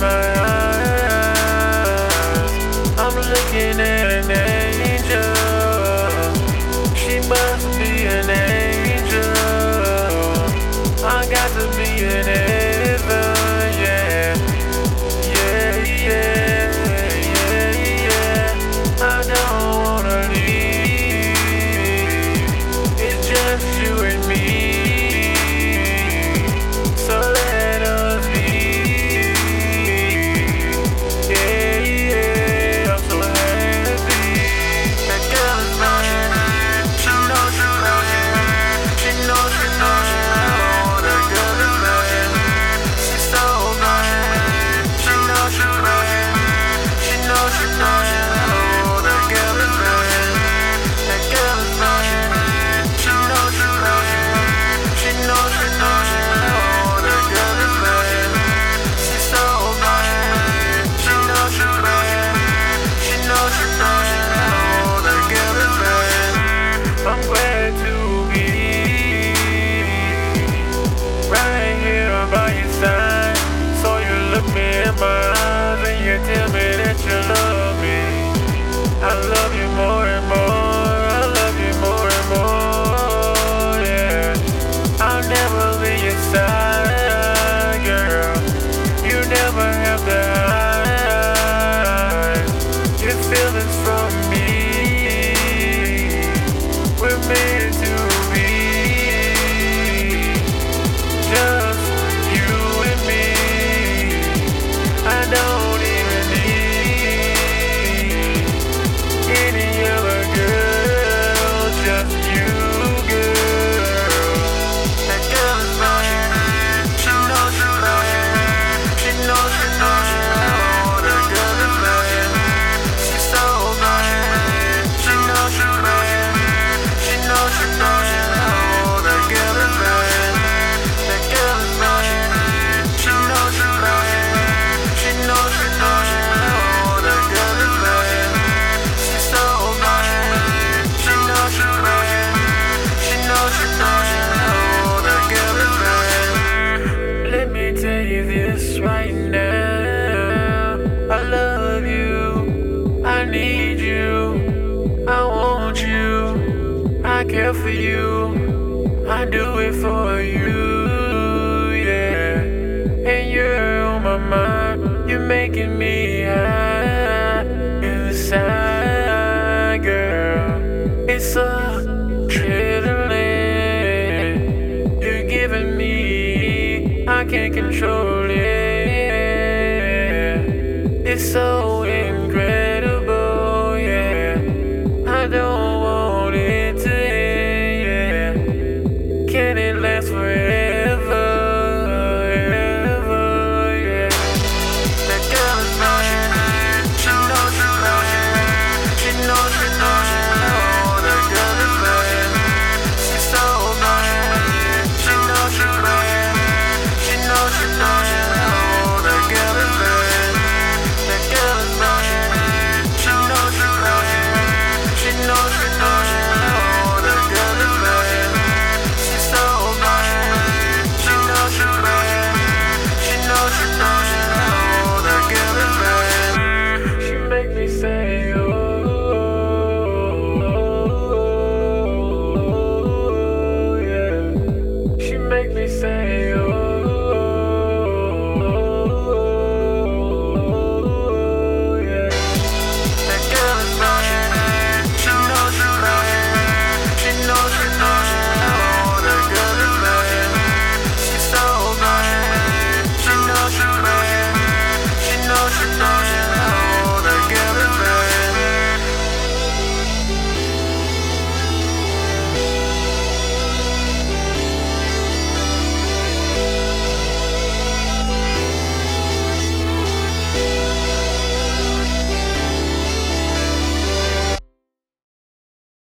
my eyes. I'm looking at an angel. She must be an angel. I got to be an angel. care for you. I do it for you, yeah. And you're on my mind. You're making me high inside, girl. It's a thrilling. You're giving me. I can't control it. It's so. weird.